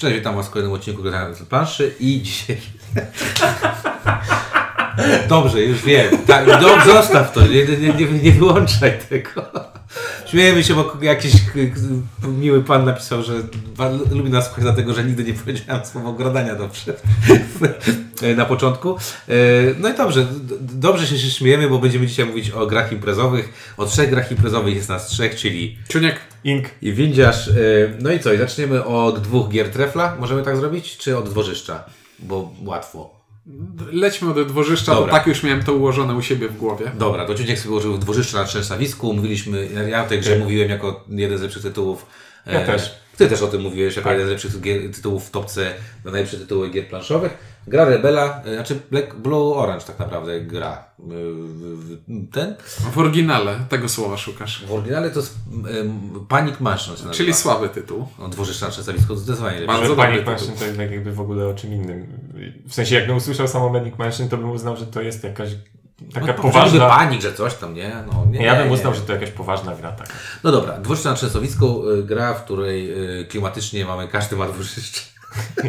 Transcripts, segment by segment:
Cześć, witam Was w kolejnym odcinku Grania na planszy i dzisiaj... Dobrze, już wiem. Tak, dobrze, zostaw to, nie, nie, nie, nie wyłączaj tego. Śmiejemy się, bo jakiś miły pan napisał, że pan lubi nas słuchać dlatego, że nigdy nie powiedziałem słowa ogradania dobrze na początku. No i dobrze, dobrze się, się śmiejemy, bo będziemy dzisiaj mówić o grach imprezowych. O trzech grach imprezowych jest nas trzech, czyli Czuniek, Ink i Windziarz. No i co, i zaczniemy od dwóch gier trefla, możemy tak zrobić, czy od dwożyszcza? Bo łatwo. Lećmy od dworzyszcza, Dobra. bo tak już miałem to ułożone u siebie w głowie. Dobra, to Ciuniek sobie ułożył dworzyszcze na Trzęsawisku. Mówiliśmy, ja o tej grze mówiłem jako jeden z lepszych tytułów. Ja e, też. Ty też o tym mówiłeś jako tak. jeden z lepszych gier, tytułów w topce na najlepsze tytuły gier planszowych. Gra Rebela, e, znaczy Black, Blue Orange tak naprawdę gra. E, ten? W oryginale tego słowa szukasz. W oryginale to jest Panic Mansion. Czyli słaby tytuł. No, dworzyszcza na Trzęsawisku zdecydowanie Bardzo Panic Mansion to jest tak jakby w ogóle o czym innym. W sensie jakbym usłyszał samo Panic Mansion, to bym uznał, że to jest jakaś taka no, poważna... panik, że coś tam, nie? No, nie, ja bym uznał, że to jakaś poważna gra. Tak. No dobra, dworzyszcze na Trzęsowisku, y, gra, w której y, klimatycznie mamy, każdy ma dworzyszcze.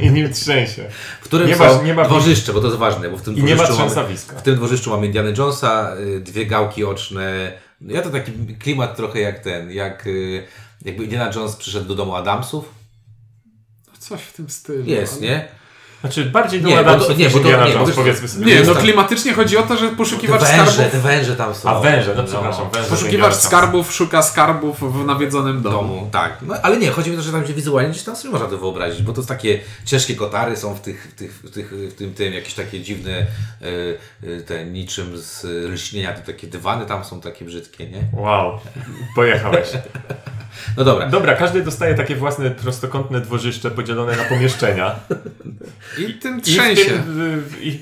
I nim trzęsie. W którym nie są ma, nie ma... dworzyszcze, bo to jest ważne, bo w tym nie trzęsawiska. Mamy, w tym dworzyszczu mamy Indiana Jonesa, y, dwie gałki oczne. Ja to taki klimat trochę jak ten, jak jakby Indiana Jones przyszedł do domu Adamsów. Coś w tym stylu. Jest, ale... nie? Znaczy bardziej do nie, Adamsów to, nie, bo to, nie, Jones, powiedzmy sobie. Nie, no klimatycznie chodzi o to, że poszukiwacz węże, skarbów... Te węże tam są. A węże, no przepraszam. Węże poszukiwacz skarbów szuka skarbów w nawiedzonym domu. domu. Tak, no, ale nie, chodzi mi o to, że tam się wizualnie gdzieś tam sobie można to wyobrazić, bo to jest takie ciężkie kotary są w, tych, w, tych, w, tych, w tym, tym jakieś takie dziwne yy, te niczym z lśnienia, te takie dywany tam są takie brzydkie, nie? Wow, pojechałeś. No dobra. Dobra, każdy dostaje takie własne prostokątne dworzyszcze podzielone na pomieszczenia. I tym trzęsie. I, i,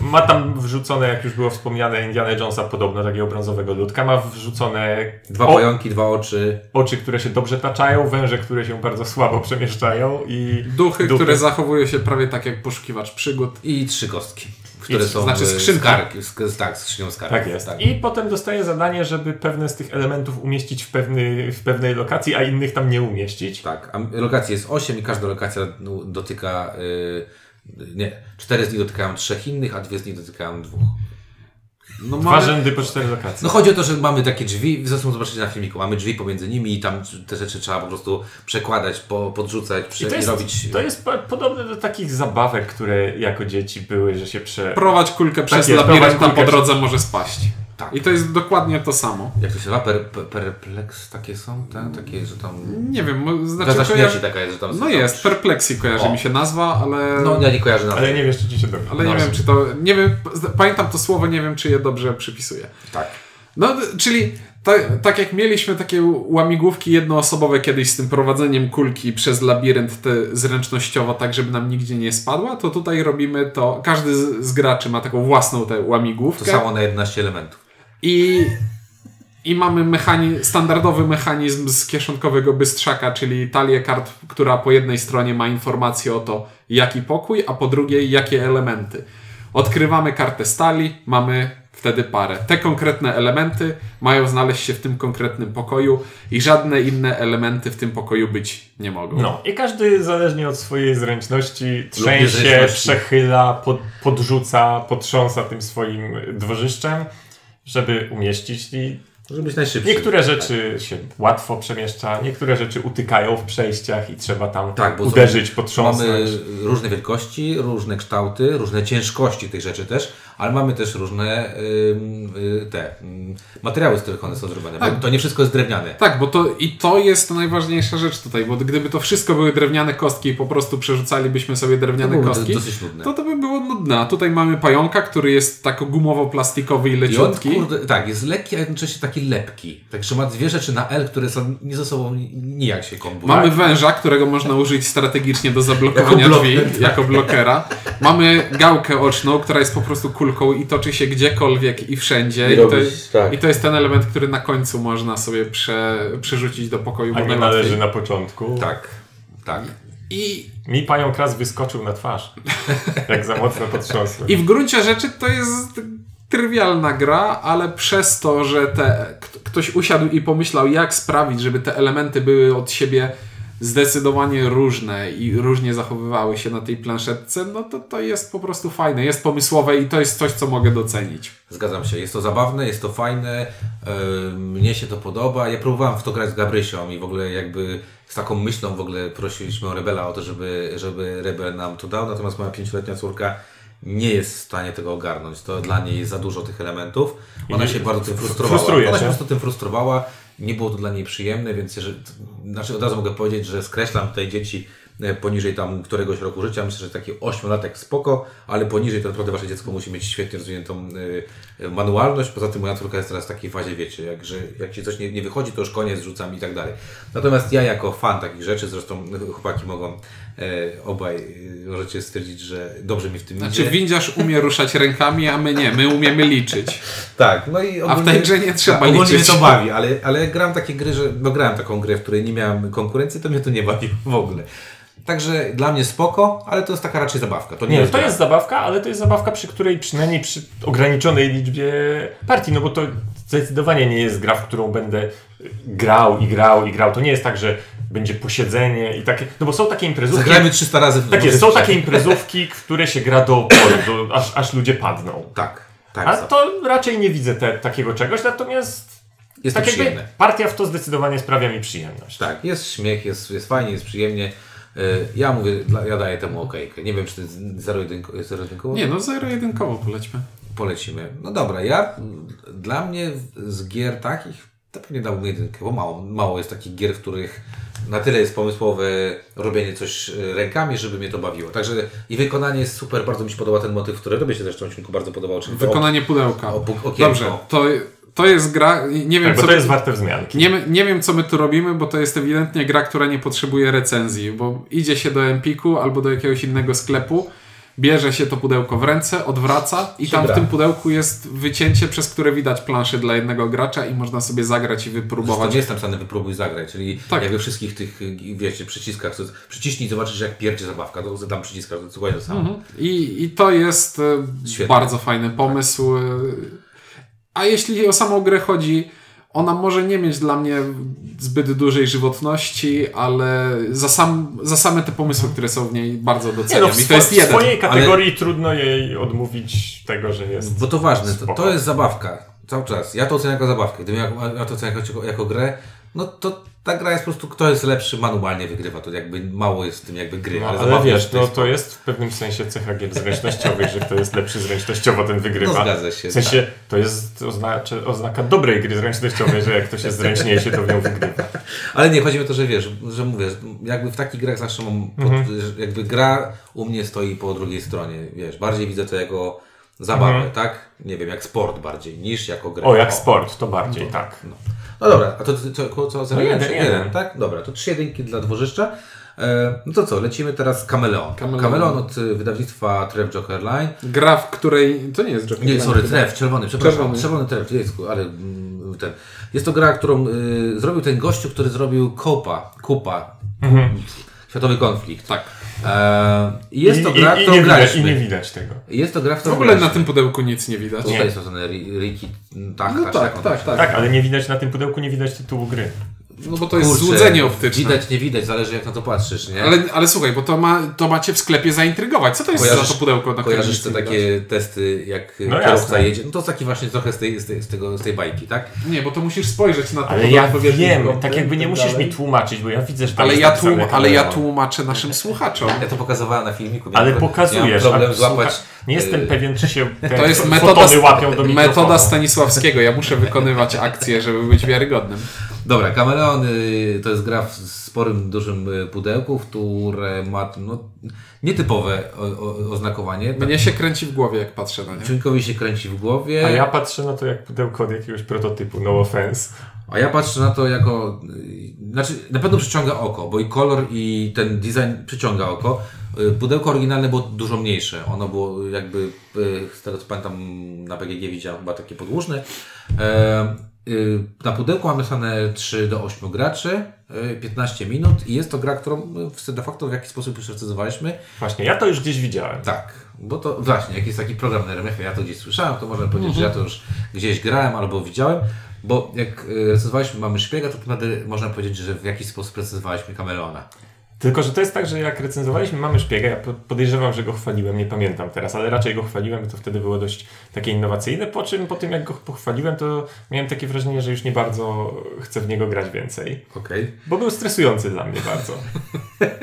ma tam wrzucone, jak już było wspomniane, Indiana Jonesa podobno, takiego brązowego ludka. Ma wrzucone... Dwa o, pająki, dwa oczy. Oczy, które się dobrze taczają, węże, które się bardzo słabo przemieszczają i... Duchy, duchy. które zachowują się prawie tak jak poszukiwacz przygód. I trzy kostki które I, są znaczy skrzynka. Z, tak, skrzynią skarb. Tak jest. Tak. I potem dostaje zadanie, żeby pewne z tych elementów umieścić w, pewny, w pewnej lokacji, a innych tam nie umieścić. Tak, a lokacji jest 8 i każda lokacja no, dotyka... Yy, nie, cztery z nich dotykają trzech innych, a dwie z nich dotykają dwóch. No Dwa mamy... rzędy po cztery lokacje. No chodzi o to, że mamy takie drzwi, zresztą zobaczycie na filmiku, mamy drzwi pomiędzy nimi i tam te rzeczy trzeba po prostu przekładać, po, podrzucać, prze... I, to jest, robić. To jest podobne do takich zabawek, które jako dzieci były, że się prze... Prowadź kulkę przez tak labirynt, po drodze może spaść. Tak. I to jest dokładnie to samo. Jak to się nazywa? Per, per, perplex takie są? Te? Takie, że tam... Nie wiem. Znaczy, kojarzy... taka jest, że tam... No jest, Perplexi kojarzy o. mi się nazwa, ale... No ja nie kojarzę nazwy. Ale nie wiesz, czy ci się dobrze. Ale nie wiem, czy to... Nie wiem, pamiętam to słowo, nie wiem, czy je dobrze przypisuję. Tak. No, czyli tak, tak jak mieliśmy takie łamigłówki jednoosobowe kiedyś z tym prowadzeniem kulki przez labirynt te zręcznościowo, tak żeby nam nigdzie nie spadła, to tutaj robimy to, każdy z, z graczy ma taką własną tę łamigłówkę. To samo na 11 elementów. I, i mamy mechani standardowy mechanizm z kieszonkowego bystrzaka, czyli talię kart, która po jednej stronie ma informację o to, jaki pokój, a po drugiej, jakie elementy. Odkrywamy kartę stali, mamy wtedy parę. Te konkretne elementy mają znaleźć się w tym konkretnym pokoju i żadne inne elementy w tym pokoju być nie mogą. No i każdy zależnie od swojej zręczności trzęsie, przechyla, pod, podrzuca, potrząsa tym swoim dworzyszczem żeby umieścić i żeby być najszybszy. Niektóre rzeczy tak. się łatwo przemieszcza, niektóre rzeczy utykają w przejściach i trzeba tam tak, uderzyć, potrząsnąć. Mamy różne wielkości, różne kształty, różne ciężkości tych rzeczy też, ale mamy też różne yy, te materiały, z których one są zrobione. Tak. to nie wszystko jest drewniane. Tak, bo to i to jest najważniejsza rzecz tutaj, bo gdyby to wszystko były drewniane kostki i po prostu przerzucalibyśmy sobie drewniane to kostki, to to by było nudne. A tutaj mamy pająka, który jest tak gumowo-plastikowy i leciutki. I on, kurde, tak, jest lekki, a jednocześnie taki lepki. Także ma dwie rzeczy na L, które są nie ze sobą nijak się kombują. Mamy węża, którego można użyć strategicznie do zablokowania jako drzwi, jako blokera. Mamy gałkę oczną, która jest po prostu kulką i toczy się gdziekolwiek i wszędzie. I, I, to, jest, tak. I to jest ten element, który na końcu można sobie prze, przerzucić do pokoju. A nie należy na początku. Tak, tak. I mi pająk raz wyskoczył na twarz, jak za mocno potrząsłem. I w gruncie rzeczy to jest trywialna gra, ale przez to, że te, ktoś usiadł i pomyślał, jak sprawić, żeby te elementy były od siebie zdecydowanie różne i różnie zachowywały się na tej planszetce, no to to jest po prostu fajne, jest pomysłowe i to jest coś, co mogę docenić. Zgadzam się, jest to zabawne, jest to fajne, yy, mnie się to podoba. Ja próbowałem w to grać z Gabrysią i w ogóle jakby z taką myślą w ogóle prosiliśmy o Rebela o to, żeby, żeby Rebel nam to dał, natomiast moja pięcioletnia córka nie jest w stanie tego ogarnąć. To dla niej jest za dużo tych elementów. Ona się bardzo tym frustrowała. frustruje Ona się. po prostu tym frustrowała. Nie było to dla niej przyjemne, więc jeżeli, znaczy od razu mogę powiedzieć, że skreślam tutaj dzieci e, poniżej tam któregoś roku życia. Myślę, że taki ośmiolatek spoko, ale poniżej to naprawdę wasze dziecko musi mieć świetnie rozwiniętą y, manualność. Poza tym moja córka jest teraz w takiej fazie, wiecie, jak, że jak ci coś nie, nie wychodzi, to już koniec, rzucam i tak dalej. Natomiast ja jako fan takich rzeczy, zresztą chłopaki mogą e, obaj y, możecie stwierdzić, że dobrze mi w tym Znaczy idzie. windziarz umie ruszać rękami, a my nie, my umiemy liczyć. Tak, no i A w tej grze nie trzeba tak, ogólnie liczyć. to bawi, ale, ale gram takie gry, że no grałem taką grę, w której nie miałem konkurencji, to mnie to nie bawi w ogóle. Także dla mnie spoko, ale to jest taka raczej zabawka. To nie, Nie, jest to gra. jest zabawka, ale to jest zabawka, przy której przynajmniej przy ograniczonej liczbie partii, no bo to zdecydowanie nie jest gra, w którą będę grał i grał i grał. To nie jest tak, że będzie posiedzenie i takie, no bo są takie imprezówki. Zagrajmy 300 razy w Tak jest, są takie imprezówki, w które się gra do oporu, do, aż, aż ludzie padną. Tak, tak. A to raczej nie widzę te, takiego czegoś, natomiast jest to tak jakby przyjemne. partia w to zdecydowanie sprawia mi przyjemność. Tak, jest śmiech, jest, jest fajnie, jest przyjemnie. E, Ja mówię, ja daję temu okejkę. Nie wiem, czy to jest zero-jedynko- zero-jedynkowo? Nie, no zero-jedynkowo polećmy. Polecimy. No dobra, ja dla mnie z gier takich to pewnie dałbym jedynkę, bo mało, mało jest takich gier, w których na tyle jest pomysłowe robienie coś e, rękami, żeby mnie to bawiło. Także i wykonanie jest super, bardzo mi się podoba ten motyw, który robię się zresztą w odcinku bardzo podobał, czyli Wykonanie pudełka. o- okienko. Dobrze, to, to jest gra, nie wiem Tak, bo co... to jest warte wzmianki. Nie, nie wiem, co my tu robimy, bo to jest ewidentnie gra, która nie potrzebuje recenzji, bo idzie się do Empiku albo do jakiegoś innego sklepu, bierze się to pudełko w ręce, odwraca i tam w tym pudełku jest wycięcie, przez które widać planszę dla jednego gracza i można sobie zagrać i wypróbować. nie jest napisane wypróbuj zagrać, czyli Tak. jak we wszystkich tych, wiecie, przyciskach, to przyciśnij, zobaczysz jak pierdzie zabawka, to tam przyciskasz, to dokładnie to samo. Mhm. I, I to jest e, Świetne. bardzo fajny pomysł. e, A jeśli o samą grę chodzi, ona może nie mieć dla mnie zbyt dużej żywotności, ale za, sam, za same te pomysły, które są w niej, bardzo Nie no, doceniam. I to jest swo- w jeden. swojej kategorii trudno jej odmówić tego, że jest. Bo to ważne, to, to jest zabawka. Cały czas. Ja to oceniam jako zabawkę. Gdybym ja, ja to oceniam jako, jako grę, no to ta gra jest po prostu, kto jest lepszy, manualnie wygrywa. To jakby mało jest w tym jakby gry, No, ale, ale wiesz, no to jest w pewnym sensie cecha gier zręcznościowych, że kto jest lepszy zręcznościowo, ten wygrywa. No zgadza się, W sensie to jest oznaczy, oznaka dobrej gry zręcznościowej, że jak ktoś jest zręczniejszy, to w nią wygrywa. Ale nie, chodzi mi o to, że wiesz, że mówię, jakby w takich grach zawsze mam, pod, Mhm. jakby gra u mnie stoi po drugiej stronie, wiesz, bardziej widzę to jako zabawę, tak? Nie wiem, jak sport bardziej, niż jako grę. Mhm. O, jak sport, to bardziej, tak. No dobra, a to co, co, co No jeden, jeden. tak? Dobra, to trzy jedynki dla dworzyszcza. E, no to co, lecimy teraz Kameleon. Kameleon. Kameleon od y, wydawnictwa Trev Joker Line. Gra, w której... To nie jest Joker. Nie, Line sorry. Trev, czerwony, przepraszam. Czerwony. Czerwony, Trev, Jejku, ale mm, ten. Jest to gra, którą y, zrobił ten gościu, który zrobił Kopa, Kupa, Światowy Konflikt. Tak. E, i jest to gra, i, i, nie widać, I nie widać tego. Jest to gra, w W ogóle na graliśmy. tym pudełku nic nie widać. Tutaj są ten Ri- Riki, tak, No tak, tak, tak, się tak. Tak, ale nie widać na tym pudełku, nie widać tytułu gry. No bo to jest Kurczę, złudzenie optyczne. Widać, nie widać, zależy jak na to patrzysz, nie? Ale, ale słuchaj, bo to, ma, to macie w sklepie zaintrygować. Co to jest Kojarzysz- za to pudełko, na Kojarzysz te nie widać? takie testy, jak No kierowca jasne. jedzie? No to taki właśnie trochę z tej, z tej, z tego, z tej bajki, tak? Nie, bo to musisz spojrzeć na to Ale ja wiem, tak jakby nie i musisz dalej. mi tłumaczyć, bo ja widzę, że tam Ale jest ja, tłum, ale ja tłumaczę naszym słuchaczom. Ja to pokazywałem na filmiku. Ale miałem- pokazujesz, problem złapać... Nie jestem y, pewien, czy się te To jest metoda, łapią do metoda Stanisławskiego. Ja muszę wykonywać akcje, żeby być wiarygodnym. Dobra, Kameleon y, to jest gra w sporym, dużym y, pudełku, które ma no, nietypowe o, o, oznakowanie. Mnie się kręci w głowie, jak patrzę na nie. Ciuńkowi się kręci w głowie. A ja patrzę na to jak pudełko od jakiegoś prototypu, no offense. A ja patrzę na to jako. y, Znaczy, na pewno przyciąga oko, bo i kolor, i ten design przyciąga oko. Pudełko oryginalne było dużo mniejsze. Ono było jakby, z tego co pamiętam, na PGG widziałem chyba takie podłużne. E, Na pudełku mamy napisane 3 do 8 graczy, y, 15 minut i jest to gra, którą y, de facto w jakiś sposób już recenzowaliśmy. Właśnie, ja to już gdzieś widziałem. Tak, bo to właśnie, jak jest taki program na RMF, ja to gdzieś słyszałem, to można powiedzieć, że ja to już gdzieś grałem albo widziałem. Bo jak y, recenzowaliśmy Mamy Szpiega, to naprawdę można powiedzieć, że w jakiś sposób recenzowaliśmy Kameleona. Tylko, że to jest tak, że jak recenzowaliśmy Mamy Szpiega, ja po- podejrzewam, że go chwaliłem, nie pamiętam teraz, ale raczej go chwaliłem, to wtedy było dość takie innowacyjne, po czym po tym jak go pochwaliłem, to miałem takie wrażenie, że już nie bardzo chcę w niego grać więcej. Okej. Bo był stresujący dla mnie bardzo.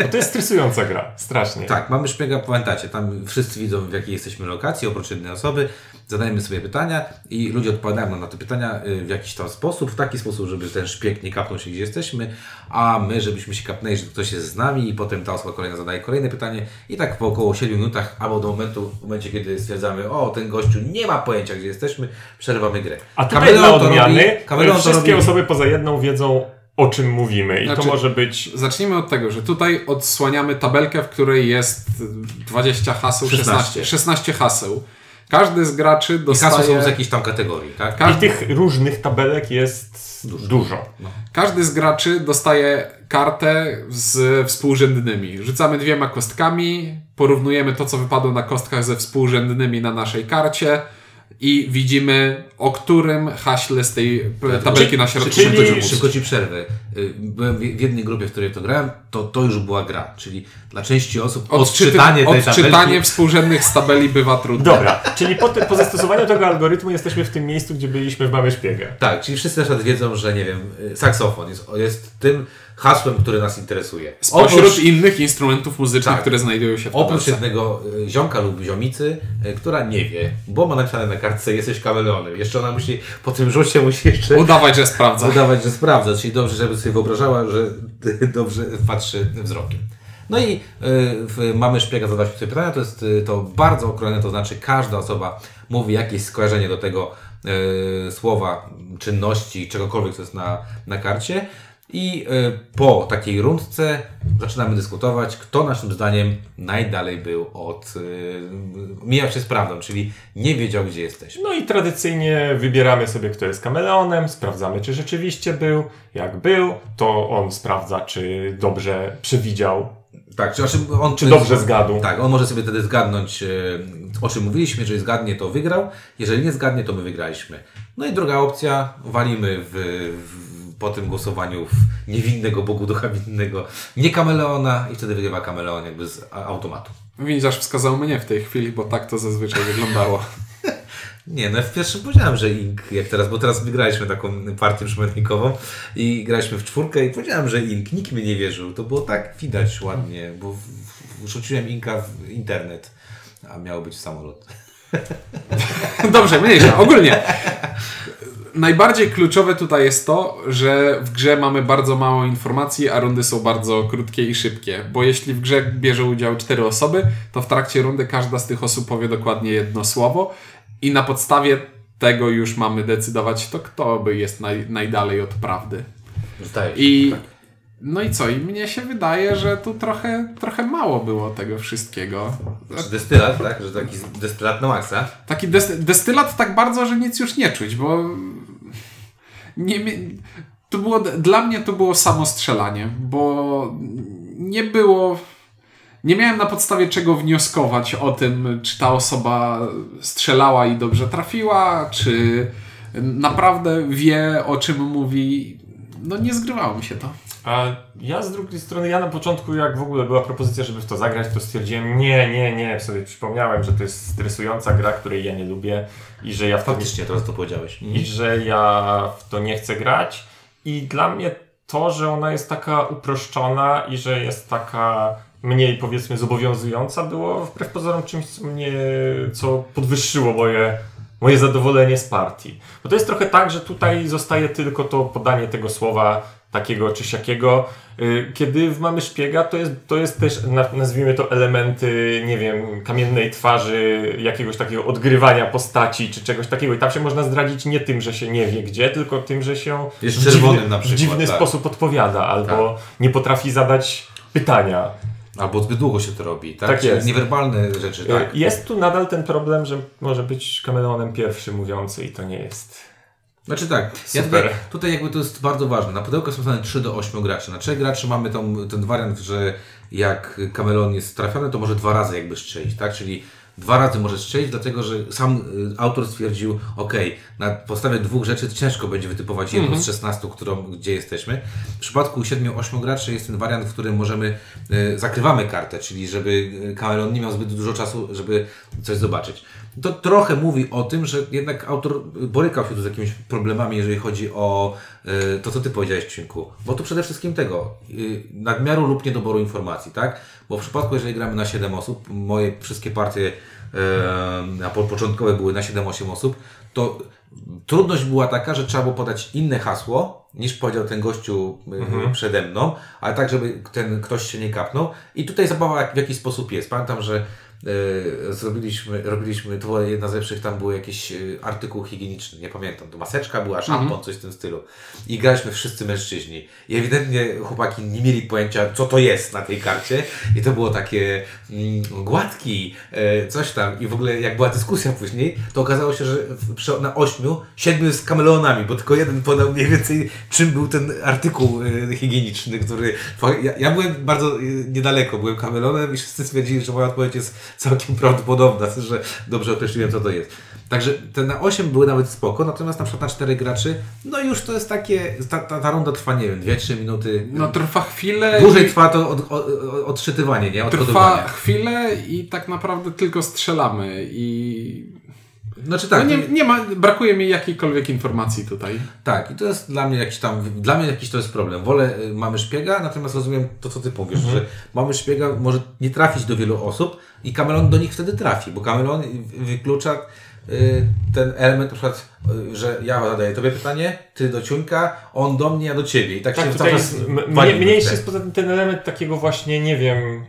Bo to jest stresująca gra, strasznie. Tak, Mamy Szpiega, pamiętacie, tam wszyscy widzą w jakiej jesteśmy lokacji, oprócz jednej osoby, zadajemy sobie pytania i ludzie odpowiadają nam na te pytania y, w jakiś tam sposób, w taki sposób, żeby ten szpieg nie kapnął się, gdzie jesteśmy, a my, żebyśmy się kapnęli, że ktoś jest z nami i potem ta osoba kolejna zadaje kolejne pytanie i tak po około 7 minutach, albo do momentu, w momencie, kiedy stwierdzamy, o, ten gościu nie ma pojęcia, gdzie jesteśmy, przerywamy grę. A tutaj Kameleon dla to odmiany robi- to wszystkie robi- osoby poza jedną wiedzą o czym mówimy i Znaczy- to może być... Zacznijmy od tego, że tutaj odsłaniamy tabelkę, w której jest 20 haseł, 16, 16. 16 haseł. Każdy z graczy I dostaje... hasło są z jakiejś tam kategorii, tak? I Każdy, tych różnych tabelek jest dużo. każdy z graczy dostaje kartę z współrzędnymi. Rzucamy dwiema kostkami, porównujemy to, co wypadło na kostkach ze współrzędnymi na naszej karcie i widzimy, o którym haśle z tej tabelki na środku czyli- będzie Szybko, ci przerwę. Y, Byłem w jednej grupie, w której to grałem, to to już była gra. Czyli dla części osób Odczyty- odczytanie tej odczytanie tabelki... współrzędnych z tabeli bywa trudne. Dobra, czyli po, te, po zastosowaniu tego algorytmu jesteśmy w tym miejscu, gdzie byliśmy w Mamy Szpiegę. Tak, czyli wszyscy na przykład wiedzą, że nie wiem, y, saksofon jest, jest tym hasłem, które nas interesuje. Spośród innych instrumentów muzycznych, Tak. które znajdują się w Oprócz tabelce. jednego y, ziomka lub ziomicy, y, która nie wie, bo ma napisane na kartce jesteś kameleonem. Jeszcze ona musi, po tym rzucie musi jeszcze Udawać, że sprawdza. udawać, że sprawdza, czyli dobrze, żeby sobie wyobrażała, że dobrze patrzy wzrokiem. No i y, Mamy Szpiega zadać sobie pytania, to jest y, to bardzo okrojone, to znaczy każda osoba mówi jakieś skojarzenie do tego y, słowa, czynności, czegokolwiek, co jest na, na karcie. I y, po takiej rundce zaczynamy dyskutować, kto naszym zdaniem najdalej był od. Y, mijał się z prawdą, czyli nie wiedział, gdzie jesteśmy. No i tradycyjnie wybieramy sobie, kto jest kameleonem, sprawdzamy, czy rzeczywiście był. Jak był, to on sprawdza, czy dobrze przewidział, Tak, czy, on czy dobrze zgadł. Tak, on może sobie wtedy zgadnąć, e, o czym mówiliśmy. Jeżeli zgadnie, to wygrał. Jeżeli nie zgadnie, to my wygraliśmy. No i druga opcja, walimy w, w, po tym głosowaniu w niewinnego Bogu ducha winnego, nie kameleona i wtedy wygrywa kameleon jakby z automatu. Widzisz, wskazał mnie w tej chwili, bo tak to zazwyczaj wyglądało. Nie, no w pierwszym powiedziałem, że Ink, jak teraz, bo teraz wygraliśmy taką partię przymiotnikową i graliśmy w czwórkę i powiedziałem, że Ink, nikt mi nie wierzył. To było tak widać ładnie, bo w, w, wrzuciłem Inka w internet, a miał być samolot. Dobrze, mniejsza. Ogólnie. Najbardziej kluczowe tutaj jest to, że w grze mamy bardzo mało informacji, a rundy są bardzo krótkie i szybkie. Bo jeśli w grze bierze udział cztery osoby, to w trakcie rundy każda z tych osób powie dokładnie jedno słowo i na podstawie tego już mamy decydować, to kto by jest naj, najdalej od prawdy. Zdaje się. I tak. no i co? I mnie się wydaje, że tu trochę, trochę mało było tego wszystkiego. Znaczy destylat, tak? Że taki destylat na maksa. Taki des- destylat tak bardzo, że nic już nie czuć, bo nie, to było, dla mnie to było samo strzelanie, bo nie było, nie miałem na podstawie czego wnioskować o tym, czy ta osoba strzelała i dobrze trafiła, czy naprawdę wie o czym mówi. No nie zgrywało mi się to. A ja z drugiej strony, ja na początku, jak w ogóle była propozycja, żeby w to zagrać, to stwierdziłem, nie, nie, nie, sobie przypomniałem, że to jest stresująca gra, której ja nie lubię i że ja w to nie, Faktycznie, teraz to powiedziałeś. i że ja w to nie chcę grać. I dla mnie to, że ona jest taka uproszczona i że jest taka mniej powiedzmy zobowiązująca, było wbrew pozorom czymś, co mnie, co podwyższyło moje, moje zadowolenie z partii. Bo to jest trochę tak, że tutaj zostaje tylko to podanie tego słowa takiego czy siakiego. Y, Kiedy Mamy Szpiega to jest, to jest też, na- nazwijmy to elementy, nie wiem, kamiennej twarzy, jakiegoś takiego odgrywania postaci czy czegoś takiego. I tam się można zdradzić nie tym, że się nie wie gdzie, tylko tym, że się Jest w dziwny, na w przykład, dziwny tak. sposób odpowiada albo nie potrafi zadać pytania. Albo zbyt długo się to robi, tak? Tak jest. Niewerbalne rzeczy, tak? Y, Jest tu nadal ten problem, że może być kameleonem pierwszy mówiący i to nie jest. Znaczy tak, ja tutaj, tutaj jakby to jest bardzo ważne. Na pudełku są wpisane 3 do 8 graczy. Na 3 graczy mamy tą, ten wariant, że jak kamelon jest trafiony, to może dwa razy jakby strzelić, tak? Czyli dwa razy możesz strzelić, dlatego że sam y, autor stwierdził, ok, na podstawie dwóch rzeczy ciężko będzie wytypować jedną z 16, którą, gdzie jesteśmy. W przypadku 7-8 graczy jest ten wariant, w którym możemy, y, zakrywamy kartę, czyli żeby y, Cameron nie miał zbyt dużo czasu, żeby coś zobaczyć. To trochę mówi o tym, że jednak autor borykał się tu z jakimiś problemami, jeżeli chodzi o y, to, co ty powiedziałeś, Cinku. Bo tu przede wszystkim tego, y, nadmiaru lub niedoboru informacji, tak? Bo w przypadku, jeżeli gramy na 7 osób, moje wszystkie partie na po- początkowe były na 7-8 osób, to trudność była taka, że trzeba było podać inne hasło, niż powiedział ten gościu y, przede mną, ale tak, żeby ten ktoś się nie kapnął. I tutaj zabawa w jakiś sposób jest. Pamiętam, że zrobiliśmy, robiliśmy, to była jedna z lepszych, tam był jakiś y, artykuł higieniczny, nie pamiętam, to maseczka była, szampon, coś w tym stylu. I graliśmy wszyscy mężczyźni. I ewidentnie chłopaki nie mieli pojęcia, co to jest na tej karcie. I to było takie mm, gładki, e, coś tam. I w ogóle jak była dyskusja później, to okazało się, że przy, na ośmiu, siedmiu z kameleonami, bo tylko jeden podał mniej więcej, czym był ten artykuł e, higieniczny, który... Ja, ja byłem bardzo e, niedaleko, byłem kameleonem i wszyscy stwierdzili, że moja odpowiedź jest całkiem prawdopodobna, że dobrze określiłem, co to jest. Także te na 8 były nawet spoko, natomiast na przykład na 4 graczy, no już to jest takie, ta, ta, ta runda trwa, nie wiem, 2-3 minuty. No trwa chwilę. Dłużej i- trwa to od, od, odszytywanie, nie? Trwa chwilę i tak naprawdę tylko strzelamy i Znaczy no tak, nie, to- nie ma, brakuje mi jakiejkolwiek informacji tutaj. tak, i to jest dla mnie jakiś tam, dla mnie jakiś to jest problem. Wolę, y, mamy szpiega, natomiast rozumiem to, co ty powiesz, że mamy szpiega może nie trafić do wielu osób i Camelon do nich wtedy trafi, bo Camelon wyklucza y, ten element, na przykład, y, że ja zadaję tobie pytanie, ty do Ciuńka, on do mnie, ja do ciebie. I tak, Tak, się cały jest, czas m- walimy mnie, w mniejszy jest poza tym ten element takiego właśnie, nie wiem,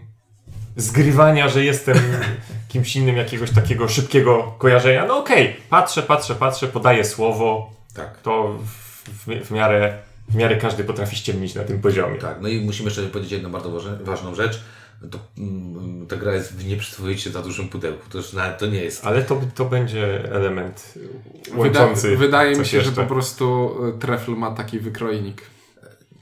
zgrywania, że jestem kimś innym, jakiegoś takiego szybkiego kojarzenia. No okej, patrzę, patrzę, patrzę, podaję słowo, Tak. to w, w, miarę, w miarę każdy potrafi ściemnić na tym poziomie. Tak, no i musimy jeszcze powiedzieć jedną bardzo ważną rzecz. To, mm, ta gra jest w nieprzyzwoicie za dużym pudełku. To już nawet to nie jest. Ale to, to będzie element Wyda, łączący wydaje mi się, że jeszcze. po prostu y, Trefl ma taki wykrojnik.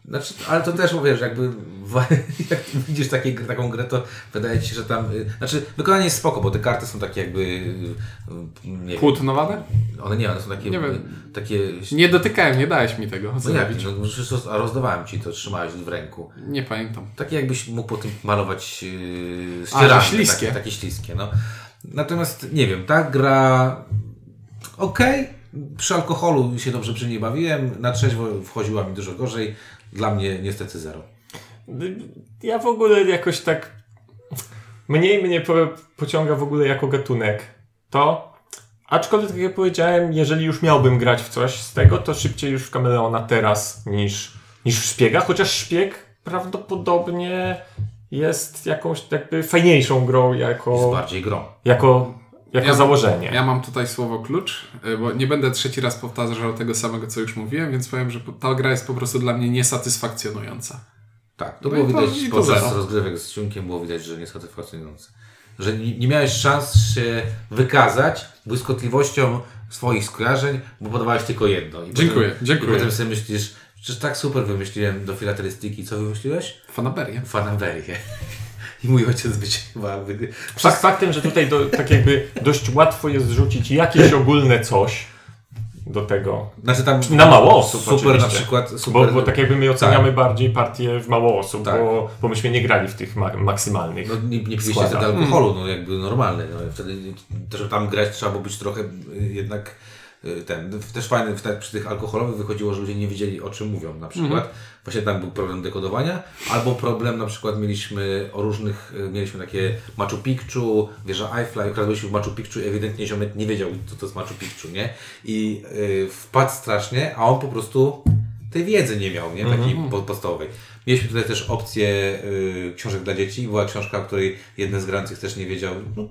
Znaczy, ale to też wiesz, jakby w- jak widzisz takie, taką grę, to wydaje ci się, że tam. y, Znaczy, wykonanie jest spoko, bo te karty są takie jakby. y, Nie wiem, Płótnowane? one nie, one są takie. Nie wiem. y, takie Nie dotykałem, nie dałeś mi tego no jak, no, roz- a rozdawałem ci to, trzymałeś w ręku. Nie pamiętam. Takie jakbyś mógł po tym malować yy, A, ścierami. że śliskie. Takie, takie śliskie, no. Natomiast nie wiem, ta gra okej. Przy alkoholu się dobrze przy niej bawiłem. Na trzeźwo wchodziła mi dużo gorzej. Dla mnie niestety zero. Ja w ogóle jakoś tak. Mniej mnie po, pociąga w ogóle jako gatunek to. Aczkolwiek, tak jak powiedziałem, jeżeli już miałbym grać w coś z tego, to szybciej już w kameleona teraz niż, niż w szpiega. Chociaż szpieg prawdopodobnie jest jakąś jakby fajniejszą grą Jest jako, bardziej grą. jako, jako Ja- założenie. Ja mam tutaj słowo klucz, y, bo nie będę trzeci raz powtarzał tego samego, co już mówiłem, więc powiem, że ta gra jest po prostu dla mnie niesatysfakcjonująca. Tak, to No było to- widać to podczas zero. rozgrywek z Ciunkiem, było widać, że niesatysfakcjonujące. Że nie, nie miałeś szans się wykazać błyskotliwością swoich skojarzeń, bo podawałeś tylko jedno. I Dziękuję, potem, dziękuję. I potem sobie myślisz, przecież tak super wymyśliłem do filatelistyki. Co wymyśliłeś? Fanaberię. Fanaberię. I mój ojciec chyba... Wy... Fakt faktem, że tutaj do, tak jakby dość łatwo jest zrzucić jakieś ogólne coś do tego. Znaczy tam... Na mało osób Super na oczywiście. przykład. Super, Bo, bo tak jakby my oceniamy bardziej partię w mało osób, Tak. bo, bo myśmy nie grali w tych ma maksymalnych. No, nie, nie piliście wtedy alkoholu, no jakby normalny. No, wtedy też tam grać trzeba było być trochę y, jednak ten, też fajne w te- przy tych alkoholowych wychodziło, że ludzie nie wiedzieli o czym mówią na przykład. Właśnie tam był problem dekodowania, albo problem na przykład mieliśmy o różnych, y, mieliśmy takie Machu Picchu, wieża Eiffla, ukradliśmy w Machu Picchu i ewidentnie ziomek nie wiedział co to jest Machu Picchu, nie? I y, wpadł strasznie, a on po prostu tej wiedzy nie miał, nie? Takiej po- podstawowej. Mieliśmy tutaj też opcję y, książek dla dzieci. Była książka, o której jeden z grających też nie wiedział. No,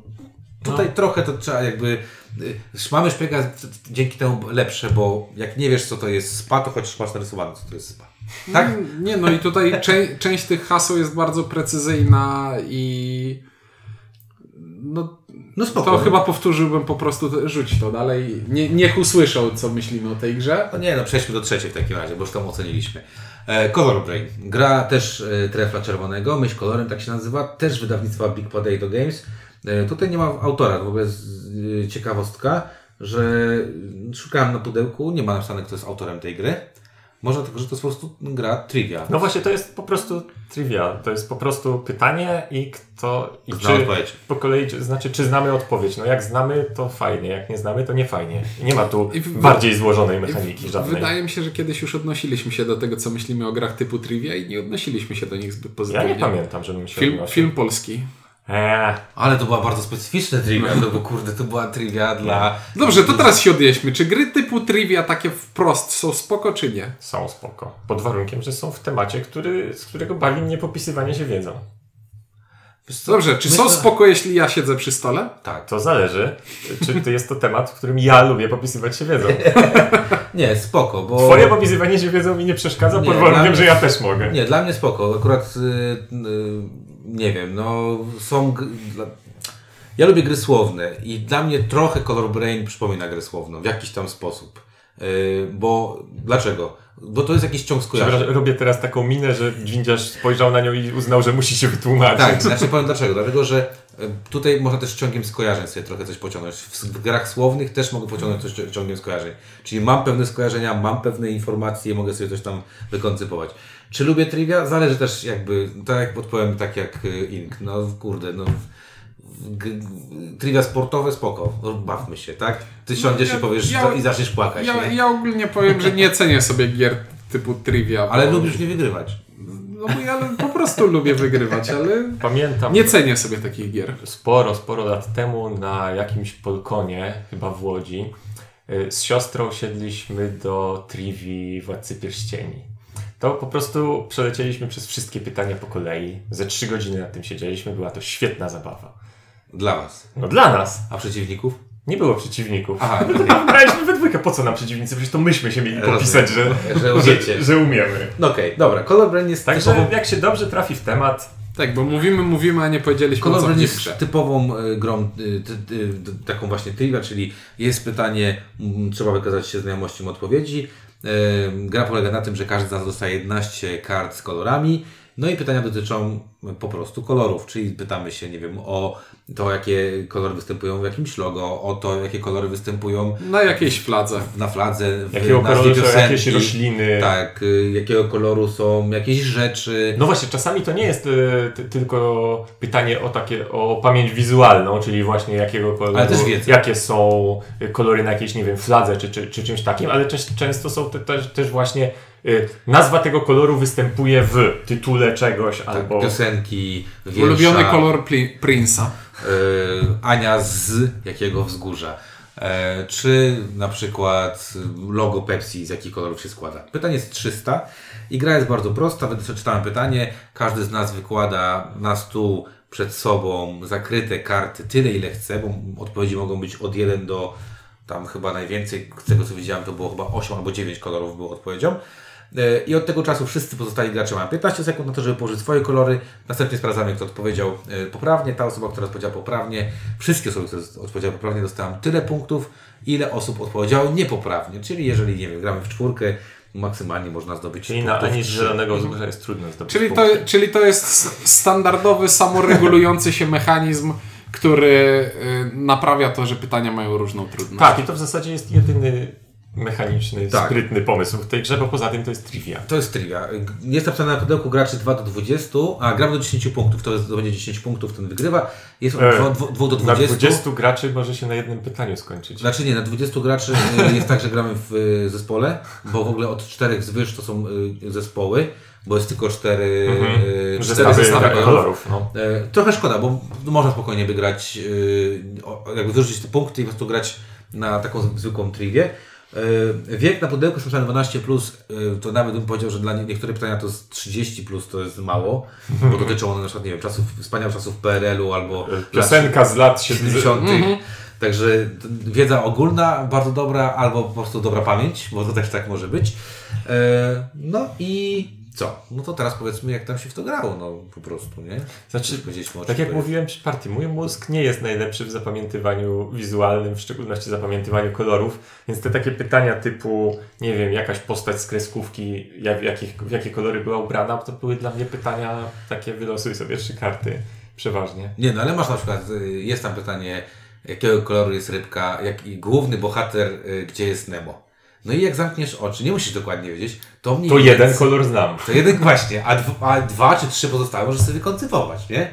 tutaj trochę to trzeba jakby... Y, mamy szpiega dzięki temu lepsze, bo jak nie wiesz co to jest spa, to chociaż masz narysowane co to jest spa. Tak? Mm, Nie, no i tutaj cze- część tych haseł jest bardzo precyzyjna i no, No spoko. To chyba powtórzyłbym po prostu, rzuć to dalej. Nie, niech usłyszą, co myślimy o tej grze. No nie, no przejdźmy do trzeciej w takim razie, bo już tam oceniliśmy. E, Color Brain. Gra też e, trefla czerwonego, myśl kolorem tak się nazywa, też wydawnictwa Big Potato Games. E, tutaj nie ma autora, to w ogóle jest e, ciekawostka, że szukałem na pudełku, nie ma napisane kto jest autorem tej gry. Może tylko, że to jest po prostu gra trivia. No właśnie, to jest po prostu trivia. To jest po prostu pytanie i kto... I Zna odpowiedź. po kolei, czy- znaczy, czy znamy odpowiedź. No jak znamy, to fajnie. Jak nie znamy, to nie fajnie. I nie ma tu I w- bardziej złożonej mechaniki żadnej. Wydaje mi się, że kiedyś już odnosiliśmy się do tego, co myślimy o grach typu trivia i nie odnosiliśmy się do nich zbyt Ja pozytywnie. nie pamiętam, żebym się Film, odnosił. film polski. Eee, Ale to była bardzo specyficzna trivia, no bo kurde, to była trivia dla... Dobrze, to teraz się odjeźdźmy. Czy gry typu trivia takie wprost są spoko, czy nie? są spoko. Pod warunkiem, że są w temacie, który, z którego bawi mnie popisywanie się wiedzą. Dobrze, czy myślę- są spoko, jeśli ja siedzę przy stole? Tak. To zależy, czy to jest to temat, w którym ja lubię popisywać się wiedzą. Nie, spoko, bo... Twoje popisywanie się wiedzą mi nie przeszkadza, Nie, pod warunkiem, mnie- że ja też mogę. Nie, dla mnie spoko. Akurat y, y, nie wiem, no są. Ja lubię gry słowne i dla mnie trochę Color Brain przypomina grę słowną w jakiś tam sposób. Y, bo dlaczego? Bo to jest jakiś ciąg skojarzeń. Robię teraz taką minę, że Dżindziarz spojrzał na nią i uznał, że musi się wytłumaczyć. Tak, znaczy powiem dlaczego. Dlatego, że y, tutaj można też ciągiem skojarzeń sobie trochę coś pociągnąć. W, grach słownych też mogę pociągnąć coś ciągiem skojarzeń. Czyli mam pewne skojarzenia, mam pewne informacje, mogę sobie coś tam wykoncypować. Czy lubię trivia? Zależy też jakby, tak jak podpowiem, tak jak y, Ink. No kurde, no trivia sportowe spoko, no, bawmy się, tak? Ty siądziesz ja- i powiesz ja- i zaczniesz płakać, Ja, nie? ja ogólnie powiem, że nie cenię sobie gier typu trivia. Ale bo- lubisz nie wygrywać. No bo ja po prostu lubię wygrywać, ale Pamiętam nie cenię sobie takich gier. sporo, sporo lat temu na jakimś Polkonie, chyba w Łodzi, y, z siostrą siedliśmy do Trivi Władcy Pierścieni. To po prostu przelecieliśmy przez wszystkie pytania po kolei. Ze trzy godziny nad tym siedzieliśmy, była to świetna zabawa. Dla was. No dla nas. A przeciwników? Nie było przeciwników. Aha, Graliśmy we dwójkę, po co nam przeciwnicy? Przecież to myśmy się mieli popisać, że, Że umiecie. że, że umiemy. no okej, dobra. Color Brain jest Także typową, jak się dobrze trafi w temat, Tak, bo mówimy, mówimy, a nie powiedzieliśmy o Color co Brain w jest grze. typową y, grą, y, y, d- taką właśnie trivia, czyli jest pytanie, trzeba wykazać się znajomością odpowiedzi. Gra polega na tym, że każdy z nas dostaje 11 kart z kolorami. No i pytania dotyczą po prostu kolorów, czyli pytamy się, nie wiem, o to, jakie kolory występują w jakimś logo, o to, jakie kolory występują Na jakiejś fladze. na fladze, w jakiego koloru są jakieś rośliny. Tak, y, jakiego koloru są jakieś rzeczy. No właśnie, czasami to nie jest y, ty, tylko pytanie o takie, o pamięć wizualną, czyli właśnie jakiego koloru, jakie są kolory na jakiejś, nie wiem, fladze czy, czy, czy czymś takim, ale często są te, też, też właśnie nazwa tego koloru występuje w tytule czegoś Tak, albo... piosenki, wiersza, Ulubiony kolor Pli- Prince'a. y, Ania z jakiego wzgórza. E, czy na przykład logo Pepsi z jakich kolorów się składa. Pytanie jest 300 i gra jest bardzo prosta. Przeczytałem pytanie. Każdy z nas wykłada na stół przed sobą zakryte karty tyle ile chce, bo odpowiedzi mogą być od 1 do tam chyba najwięcej, z tego co widziałem to było chyba 8 albo 9 kolorów było odpowiedzią. E, I od tego czasu wszyscy pozostali gracze mają 15 sekund na to, żeby położyć swoje kolory. Następnie sprawdzamy, kto odpowiedział e, poprawnie. Ta osoba, która odpowiedziała poprawnie, wszystkie osoby, które odpowiedziały poprawnie, dostają tyle punktów, ile osób odpowiedziało niepoprawnie. Czyli jeżeli, nie wiem, gramy w czwórkę, maksymalnie można zdobyć Czyli na punktów ani z trzy. zielonego wzgórza jest trudno zdobyć Czyli to, czyli to jest standardowy, samoregulujący się mechanizm, który y, naprawia to, że pytania mają różną trudność. Tak, i to w zasadzie jest jedyny mechaniczny, Tak. sprytny pomysł w tej grze, bo poza tym to jest trivia. To jest trivia. Jest napisane na pudełku graczy 2 do 20, a gramy do 10 punktów. To, jest, będzie 10 punktów, ten wygrywa. Jest od E, 2 do Na 20. 20 graczy może się na jednym pytaniu skończyć. Znaczy nie, na 20 graczy y, jest tak, że gramy w y, zespole, bo w ogóle od 4 zwyż to są y, zespoły, bo jest tylko 4 Mhm. cztery Zestawy zestawy tak, kolorów. No. E, Trochę szkoda, bo można spokojnie wygrać, jakby wyrzucić te punkty i po prostu grać na taką zwykłą trivię. E, Wiek na pudełku napisany 12, plus, y, to nawet bym powiedział, że dla nie- niektóre pytania to jest 30, plus to jest mało, bo dotyczą one na przykład, nie wiem, czasów, wspaniałych czasów PRL-u albo lat Piosenka z lat 70. 70. Także wiedza ogólna bardzo dobra, albo po prostu dobra pamięć, bo to też tak może być. E, no i co? No to teraz powiedzmy, jak tam się w to grało, no po prostu, nie? Znaczy, Tak jak mówiłem przy partii, mój mózg nie jest najlepszy w zapamiętywaniu wizualnym, w szczególności zapamiętywaniu kolorów, więc te takie pytania typu, nie wiem, jakaś postać z kreskówki, jak, w, jakich, w jakie kolory była ubrana, to były dla mnie pytania takie wylosuj sobie trzy karty, przeważnie. Nie, no ale masz na przykład, y, jest tam pytanie, jakiego koloru jest rybka, jak i główny bohater, y, gdzie jest Nemo. No i jak zamkniesz oczy, nie musisz dokładnie wiedzieć, to mniej To więcej- jeden kolor znam. To jeden właśnie, a, dw, a dwa czy trzy pozostałe możesz sobie wykoncypować, nie?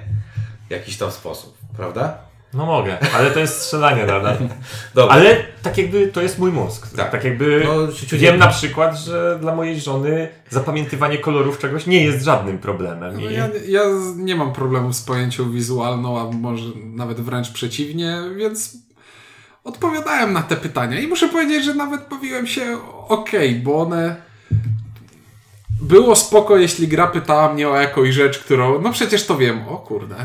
W jakiś tam sposób, prawda? No mogę, ale to jest strzelanie nadal. Dobra. Ale tak jakby to jest mój mózg. Tak. Tak, jakby No, ciu- ciu- wiem na przykład, że dla mojej żony zapamiętywanie kolorów czegoś nie jest żadnym problemem. No I... ja, ja nie mam problemu z pojęcią wizualną, a może nawet wręcz przeciwnie, więc odpowiadałem na te pytania i muszę powiedzieć, że nawet bawiłem się ok, bo one było spoko, jeśli gra pytała mnie o jakąś rzecz, którą, no przecież to wiem, o kurde.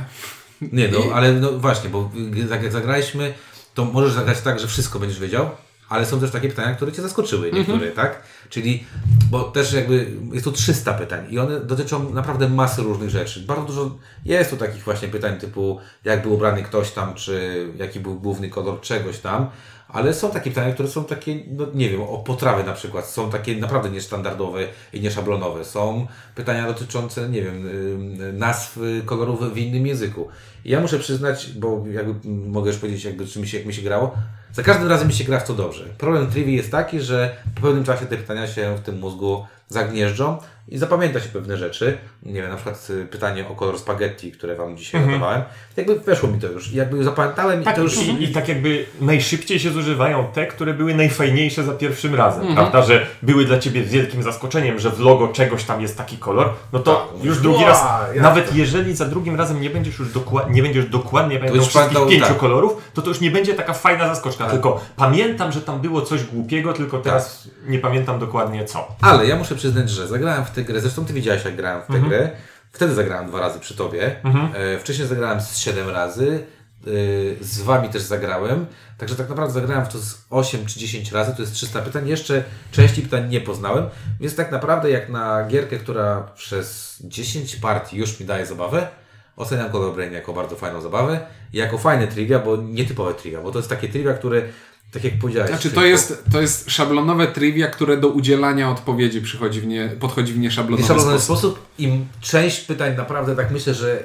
Nie, no I- ale no właśnie, bo tak jak zagraliśmy, to możesz zagrać tak, że wszystko będziesz wiedział, ale są też takie pytania, które cię zaskoczyły, niektóre, tak? Czyli, bo też jakby jest tu 300 pytań i one dotyczą naprawdę masy różnych rzeczy. Bardzo dużo jest tu takich właśnie pytań typu, jak był ubrany ktoś tam, czy jaki był główny kolor czegoś tam, ale są takie pytania, które są takie, no nie wiem, o potrawy na przykład, są takie naprawdę niestandardowe i nieszablonowe. Są pytania dotyczące, nie wiem, nazw y, kolorów w innym języku. I ja muszę przyznać, bo jakby mogę już powiedzieć, jakby czy mi się, jak mi się grało, za każdym razem mi się gra w to dobrze. Problem Trivi jest taki, że po pewnym czasie te pytania się w tym mózgu zagnieżdżą i zapamięta się pewne rzeczy. Nie wiem, na przykład y, pytanie o kolor spaghetti, które Wam dzisiaj zadawałem. Jakby weszło mi to już. Jakby zapamiętałem Tak, i to już... i, I tak jakby najszybciej się zużywają te, które były najfajniejsze za pierwszym razem, prawda? Że były dla ciebie wielkim zaskoczeniem, że w logo czegoś tam jest taki kolor, no to Tak, już drugi "Ła, raz, nawet jeżeli za drugim razem nie będziesz już dokładnie, nie będziesz dokładnie pamiętał wszystkich pamiętał, pięciu tak. kolorów, to to już nie będzie taka fajna zaskoczka, tylko pamiętam, że tam było coś głupiego, tylko teraz nie pamiętam dokładnie co. Ale ja muszę przyznać, że zagrałem w tę grę, zresztą Ty widziałeś jak grałem w tę Mhm. grę. Wtedy zagrałem dwa razy przy Tobie. E, wcześniej zagrałem z 7 razy. E, z Wami też zagrałem. Także tak naprawdę zagrałem w to z 8 czy 10 razy. To jest 300 pytań. Jeszcze części pytań nie poznałem. Więc tak naprawdę jak na gierkę, która przez 10 partii już mi daje zabawę, oceniam Color Brain jako bardzo fajną zabawę. Jako fajne trivia, bo nietypowe trivia. Bo to jest takie trivia, które, tak jak powiedziałeś... Znaczy to jest, to jest szablonowe trivia, które do udzielania odpowiedzi przychodzi w nie, podchodzi w nieszablonowy sposób. sposób. Im część pytań naprawdę tak myślę, że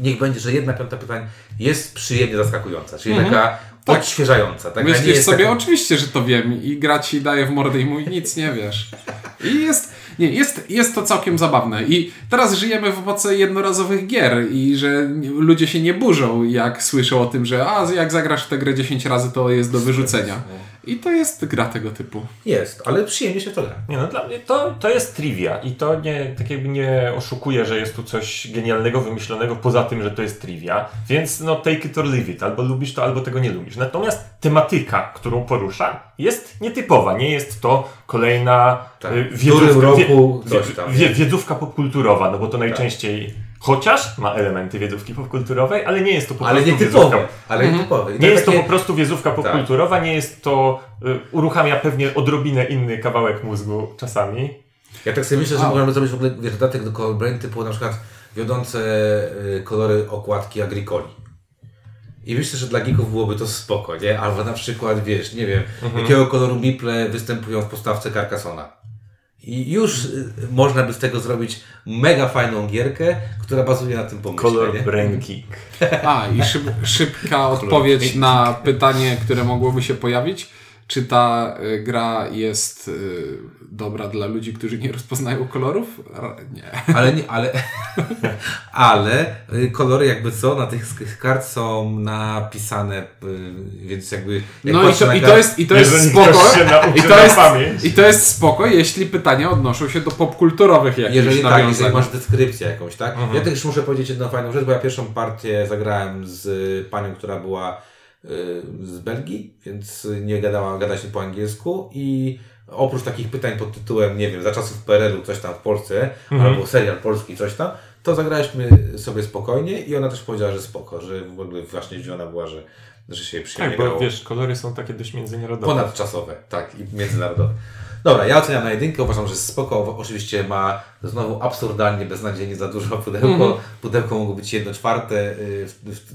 niech będzie, że jedna piąta pytań jest przyjemnie zaskakująca, czyli taka odświeżająca. Taka Myślisz jest sobie, taka... oczywiście, że to wiem i gra ci daje w mordę i mówi nic nie wiesz. I jest, nie, jest, jest to całkiem zabawne. I teraz żyjemy w epoce jednorazowych gier i że ludzie się nie burzą, jak słyszą o tym, że a, jak zagrasz tę grę 10 razy, to jest do wyrzucenia. I to jest gra tego typu. Jest, ale przyjemnie się to gra. Nie no, dla mnie to, to jest trivia i to nie, tak jakby nie oszukuje, że jest tu coś genialnego, wymyślonego poza tym, że to jest trivia, więc no take it or leave it, albo lubisz to, albo tego nie lubisz. Natomiast tematyka, którą porusza, jest nietypowa, nie jest to kolejna Tak. y, W wiedzówka, wie, coś tam, wie, wiedzówka popkulturowa, no bo to najczęściej, chociaż ma elementy wiedzówki popkulturowej, ale nie jest to po Ale prostu wiedzówka Ale nie typowe. I nie tak jest to takie- po prostu wiedzówka popkulturowa, nie jest to. Y, uruchamia pewnie odrobinę inny kawałek mózgu czasami. Ja tak sobie myślę, że A. możemy zrobić w ogóle wiesz, dodatek do Color Brain typu na przykład wiodące y, kolory okładki Agricoli. I myślę, że dla geeków byłoby to spoko, nie? Albo na przykład, wiesz, nie wiem, jakiego koloru miple występują w postawce Carcassona. I już y, można by z tego zrobić mega fajną gierkę, która bazuje na tym pomyśle, Color? Brain Kick. A, i szyb, szybka odpowiedź na pytanie, które mogłoby się pojawić. Czy ta y, gra jest y, dobra dla ludzi, którzy nie rozpoznają kolorów? Nie. Ale nie, ale, ale y, kolory jakby co, na tych kart są napisane, więc jakby... jak No i to, i to jest, i to jest spoko. I to jest. I to jest spoko, jeśli pytania odnoszą się do popkulturowych jakichś Jeżeli tak, jeżeli masz deskrypcję jakąś, tak? Mhm. Ja też muszę powiedzieć jedną fajną rzecz, bo ja pierwszą partię zagrałem z panią, która była z Belgii, więc nie gadała, gada się po angielsku i oprócz takich pytań pod tytułem, nie wiem, za czasów PRL-u coś tam w Polsce, Mhm. albo serial polski, coś tam, to zagraliśmy sobie spokojnie i ona też powiedziała, że spoko, że w ogóle właśnie zdziwiona była, że, że się przyjemnie Tak, bo grało. wiesz, kolory są takie dość międzynarodowe. Ponadczasowe, tak, i międzynarodowe. Dobra, ja oceniam na jedynkę, uważam, że jest spoko. Oczywiście ma znowu absurdalnie, beznadziejnie za dużo pudełko. Mhm. Pudełko mogło być jedno czwarte y,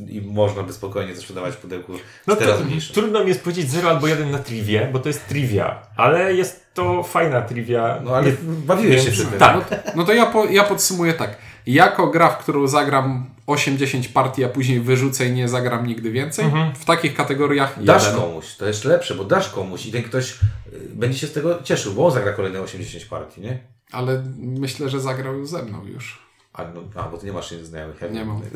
i można by spokojnie sprzedawać pudełku No razy mniejsze. trudno mi jest powiedzieć 0 albo 1 na triwie, bo to jest trivia, ale jest to fajna trivia. No ale Nie- bawiłeś się przy tym. Tak. No, no to ja, po, ja podsumuję tak. Jako gra, w którą zagram 8-10 partii, a później wyrzucę i nie zagram nigdy więcej, w takich kategoriach Dasz jeden. komuś, to jest lepsze, bo dasz komuś i ten ktoś y, będzie się z tego cieszył, bo on zagra kolejne 80 partii, nie? Ale myślę, że zagrał już ze mną już. A, no, a bo ty nie masz nic znajomych. ja Nie mam.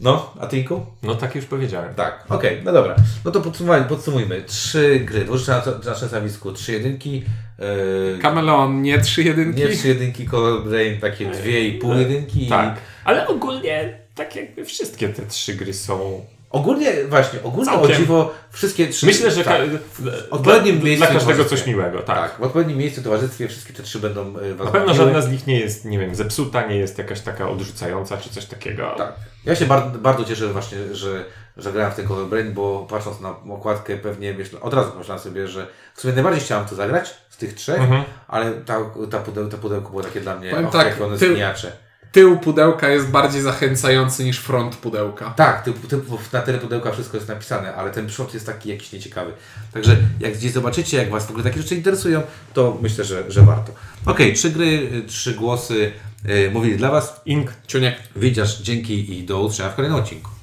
No, a ty? No tak już powiedziałem. Tak, okej, no dobra. No to podsumujmy, podsumujmy. Trzy gry, dwużycze na, na szesnawisku, trzy jedynki. Yy, Kameleon nie trzy jedynki. nie trzy jedynki, Color Brain takie dwie i pół jedynki. Tak, ale ogólnie tak jakby wszystkie te trzy gry są... Ogólnie, właśnie, ogólnie Całkiem. o dziwo wszystkie trzy... Myślę, że tak, w odpowiednim dla, miejscu dla każdego coś miłego, tak. tak. w odpowiednim miejscu w towarzystwie wszystkie te trzy będą y, was Na pewno bawiły. żadna z nich nie jest, nie wiem, zepsuta, nie jest jakaś taka odrzucająca czy coś takiego. Tak. Ja się bardzo, bardzo cieszę właśnie, że, że grałem w ten Color Brain, bo patrząc na okładkę pewnie myślę, od razu pomyślałem sobie, że w sumie najbardziej chciałem to zagrać z tych trzech, Mhm. ale ta, ta, pudeł, ta pudełko było takie dla mnie, Powiem och, tak, jak one ty- zgniacze. Tył pudełka jest bardziej zachęcający niż front pudełka. Tak, ty, ty, na tyle pudełka wszystko jest napisane, ale ten przód jest taki jakiś nieciekawy. Także jak gdzieś zobaczycie, jak Was w ogóle takie rzeczy interesują, to myślę, że, że warto. Okej, trzy gry, trzy głosy y, mówili dla Was. Ink Ciuniek. Widzisz, dzięki i do usłyszenia w kolejnym odcinku.